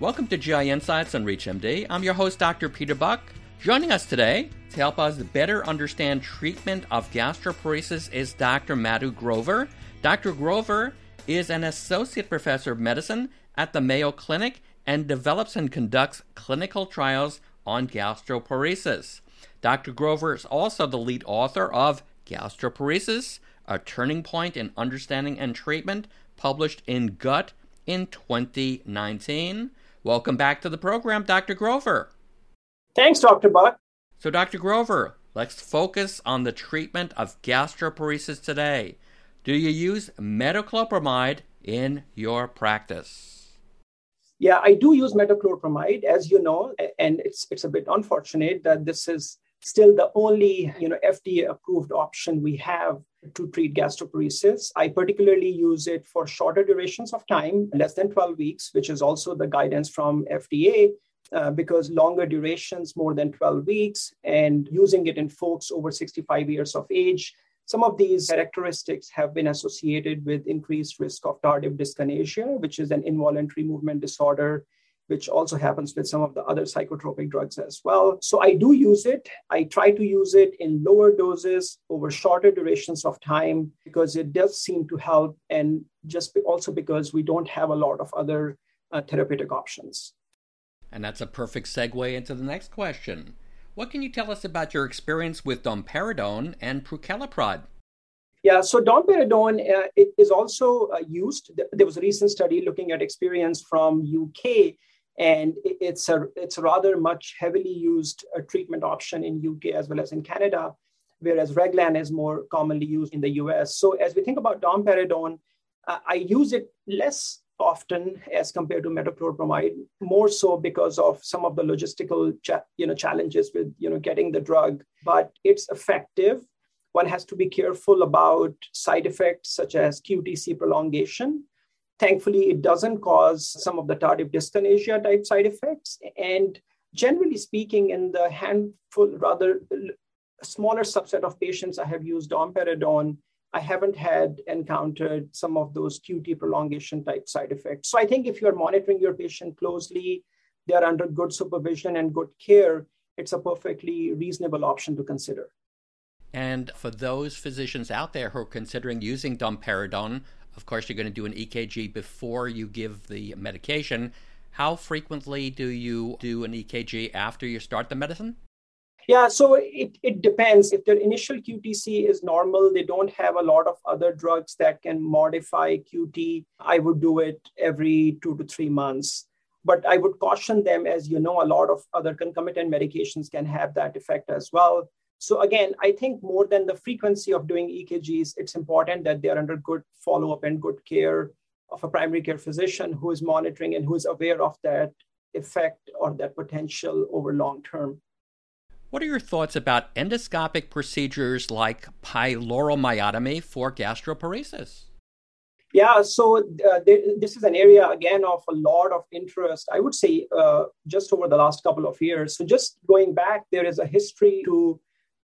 Welcome to GI Insights on ReachMD. I'm your host, Dr. Peter Buck. Joining us today to help us better understand treatment of gastroparesis is Dr. Madhu Grover. Dr. Grover is an associate professor of medicine at the Mayo Clinic and develops and conducts clinical trials on gastroparesis. Dr. Grover is also the lead author of Gastroparesis, a turning point in understanding and treatment, published in Gut in 2019. Welcome back to the program, Dr. Grover. Thanks, Dr. Buck. So, Dr. Grover, let's focus on the treatment of gastroparesis today. Do you use metoclopramide in your practice? Yeah, I do use metoclopramide, as you know, and it's it's a bit unfortunate that this is still the only you know FDA approved option we have to treat gastroparesis. I particularly use it for shorter durations of time, less than 12 weeks, which is also the guidance from FDA. Uh, because longer durations, more than 12 weeks, and using it in folks over 65 years of age, some of these characteristics have been associated with increased risk of tardive dyskinesia, which is an involuntary movement disorder which also happens with some of the other psychotropic drugs as well. So I do use it. I try to use it in lower doses over shorter durations of time because it does seem to help, and just also because we don't have a lot of other uh, therapeutic options. And that's a perfect segue into the next question. What can you tell us about your experience with domperidone and prucalopride? Yeah, so domperidone uh, is also uh, used. There was a recent study looking at experience from UK and it's a it's a rather much heavily used uh, treatment option in UK as well as in Canada, whereas Reglan is more commonly used in the US. So as we think about domperidone, uh, I use it less often as compared to metoclopramide, more so because of some of the logistical cha- you know challenges with you know getting the drug, but it's effective. One has to be careful about side effects such as QTC prolongation Thankfully, it doesn't cause some of the tardive dyskinesia type side effects. And generally speaking, in the handful, rather smaller subset of patients I have used domperidone, I haven't had encountered some of those QT prolongation type side effects. So I think if you're monitoring your patient closely, they're under good supervision and good care, it's a perfectly reasonable option to consider. And for those physicians out there who are considering using domperidone, of course, you're going to do an EKG before you give the medication. How frequently do you do an EKG after you start the medicine? Yeah, so it, it depends. If their initial QTC is normal, they don't have a lot of other drugs that can modify QT, I would do it every two to three months. But I would caution them, as you know, a lot of other concomitant medications can have that effect as well. So again, I think more than the frequency of doing EKGs, it's important that they're under good follow-up and good care of a primary care physician who is monitoring and who is aware of that effect or that potential over long term. What are your thoughts about endoscopic procedures like pyloromyotomy for gastroparesis? Yeah, so uh, this is an area again of a lot of interest. I would say uh, just over the last couple of years. So just going back, there is a history to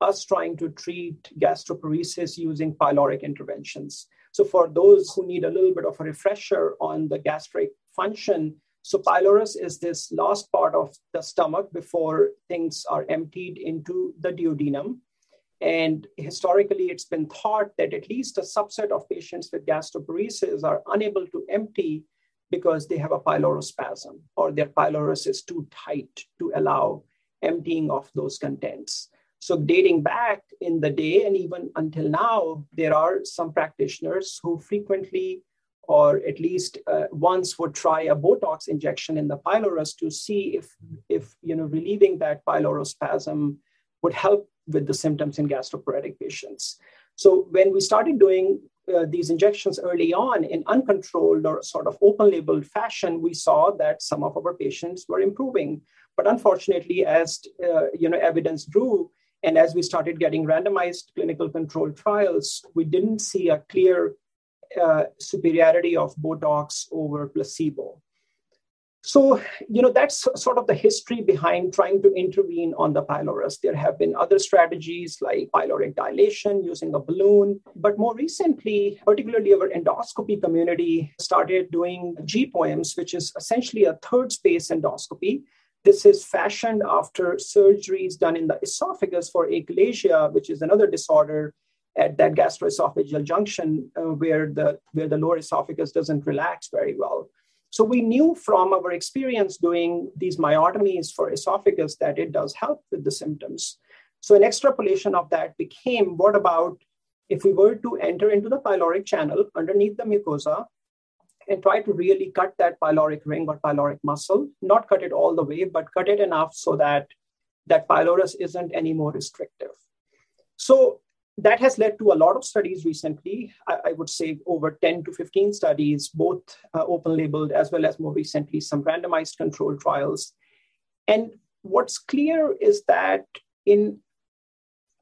us trying to treat gastroparesis using pyloric interventions. So, for those who need a little bit of a refresher on the gastric function, so pylorus is this last part of the stomach before things are emptied into the duodenum. And historically, it's been thought that at least a subset of patients with gastroparesis are unable to empty because they have a pylorospasm or their pylorus is too tight to allow emptying of those contents. So, dating back in the day and even until now, there are some practitioners who frequently or at least uh, once would try a Botox injection in the pylorus to see if, if you know, relieving that pylorospasm would help with the symptoms in gastroparetic patients. So when we started doing uh, these injections early on in uncontrolled or sort of open label fashion, we saw that some of our patients were improving. But unfortunately, as uh, you know, evidence grew, and as we started getting randomized clinical control trials, we didn't see a clear uh, superiority of Botox over placebo. So, you know, that's sort of the history behind trying to intervene on the pylorus. There have been other strategies like pyloric dilation using a balloon. But more recently, particularly our endoscopy community started doing GPOEMs, which is essentially a third space endoscopy. This is fashioned after surgeries done in the esophagus for achalasia, which is another disorder at that gastroesophageal junction uh, where the where the lower esophagus doesn't relax very well. So we knew from our experience doing these myotomies for esophagus that it does help with the symptoms. So an extrapolation of that became what about if we were to enter into the pyloric channel underneath the mucosa and try to really cut that pyloric ring or pyloric muscle, not cut it all the way, but cut it enough so that that pylorus isn't any more restrictive. So that has led to a lot of studies recently. I, I would say over 10 to 15 studies, both uh, open labeled as well as more recently some randomized controlled trials. And what's clear is that in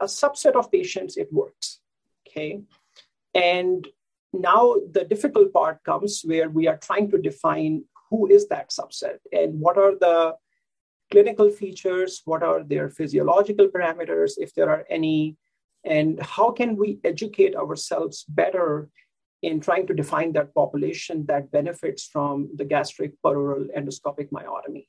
a subset of patients, it works. Okay. And now the difficult part comes where we are trying to define who is that subset and what are the clinical features, what are their physiological parameters, if there are any and how can we educate ourselves better in trying to define that population that benefits from the gastric peroral endoscopic myotomy?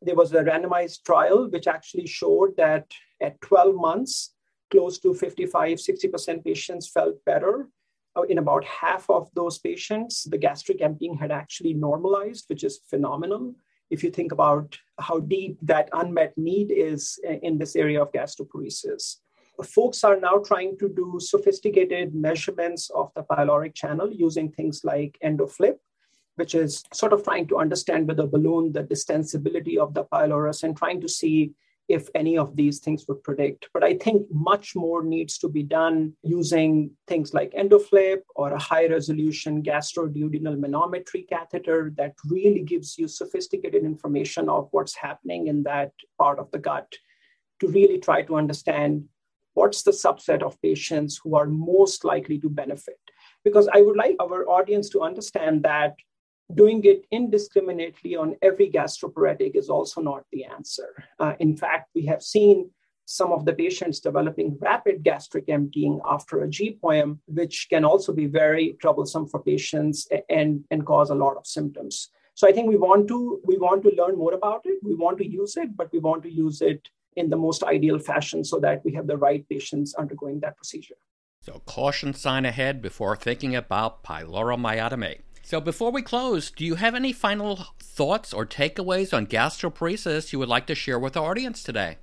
There was a randomized trial which actually showed that at 12 months, close to 55, 60% patients felt better. Uh, in about half of those patients, the gastric emptying had actually normalized, which is phenomenal. If you think about how deep that unmet need is in this area of gastroparesis. Folks are now trying to do sophisticated measurements of the pyloric channel using things like endoflip, which is sort of trying to understand with a balloon the distensibility of the pylorus and trying to see if any of these things would predict. But I think much more needs to be done using things like endoflip or a high resolution gastroduodenal manometry catheter that really gives you sophisticated information of what's happening in that part of the gut to really try to understand what's the subset of patients who are most likely to benefit? Because I would like our audience to understand that doing it indiscriminately on every gastroparetic is also not the answer. Uh, in fact, we have seen some of the patients developing rapid gastric emptying after a GPOEM, which can also be very troublesome for patients and, and cause a lot of symptoms. So I think we want to we want to learn more about it. We want to use it, but we want to use it in the most ideal fashion so that we have the right patients undergoing that procedure. So, caution sign ahead before thinking about pyloromyotomy. So, before we close, do you have any final thoughts or takeaways on gastroparesis you would like to share with our audience today?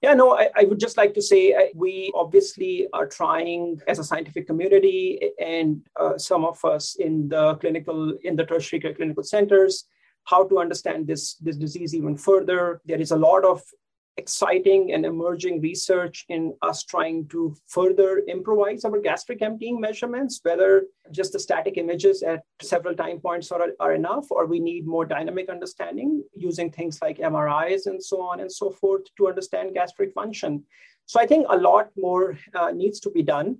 Yeah, no, I, I, would just like to say uh, we obviously are trying as a scientific community and uh, some of us in the clinical, in the tertiary clinical centers, how to understand this, this disease even further. There is a lot of exciting and emerging research in us trying to further improvise our gastric emptying measurements, whether just the static images at several time points are, are enough, or we need more dynamic understanding using things like MRIs and so on and so forth to understand gastric function. So I think a lot more uh, needs to be done.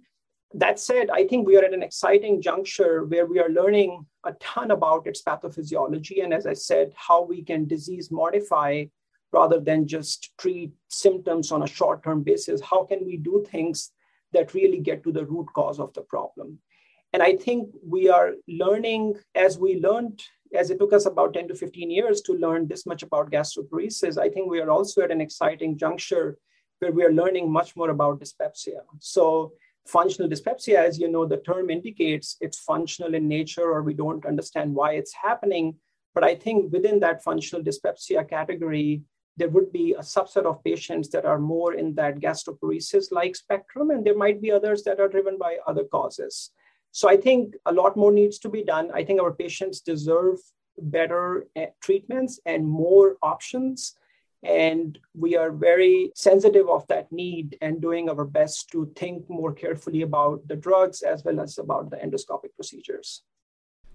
That said, I think we are at an exciting juncture where we are learning a ton about its pathophysiology. And as I said, how we can disease modify rather than just treat symptoms on a short term basis? How can we do things that really get to the root cause of the problem? And I think we are learning as we learned, as it took us about 10 to 15 years to learn this much about gastroparesis, I think we are also at an exciting juncture where we are learning much more about dyspepsia. So, functional dyspepsia, as you know, the term indicates it's functional in nature or we don't understand why it's happening. But I think within that functional dyspepsia category, there would be a subset of patients that are more in that gastroparesis like spectrum, and there might be others that are driven by other causes. So I think a lot more needs to be done. I think our patients deserve better eh, treatments and more options. And we are very sensitive of that need and doing our best to think more carefully about the drugs as well as about the endoscopic procedures.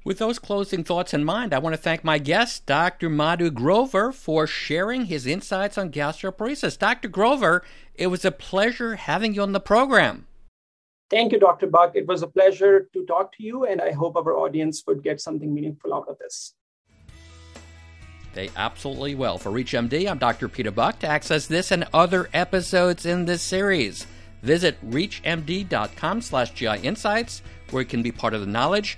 With those closing thoughts in mind, I want to thank my guest, Dr. Madhu Grover, for sharing his insights on gastroparesis. Dr. Grover, it was a pleasure having you on the program. Thank you, Dr. Buck. It was a pleasure to talk to you, and I hope our audience would get something meaningful out of this. They absolutely will. For ReachMD, I'm Dr. Peter Buck. To access this and other episodes in this series, visit reachmd.com slash GI Insights, where you can be part of the knowledge.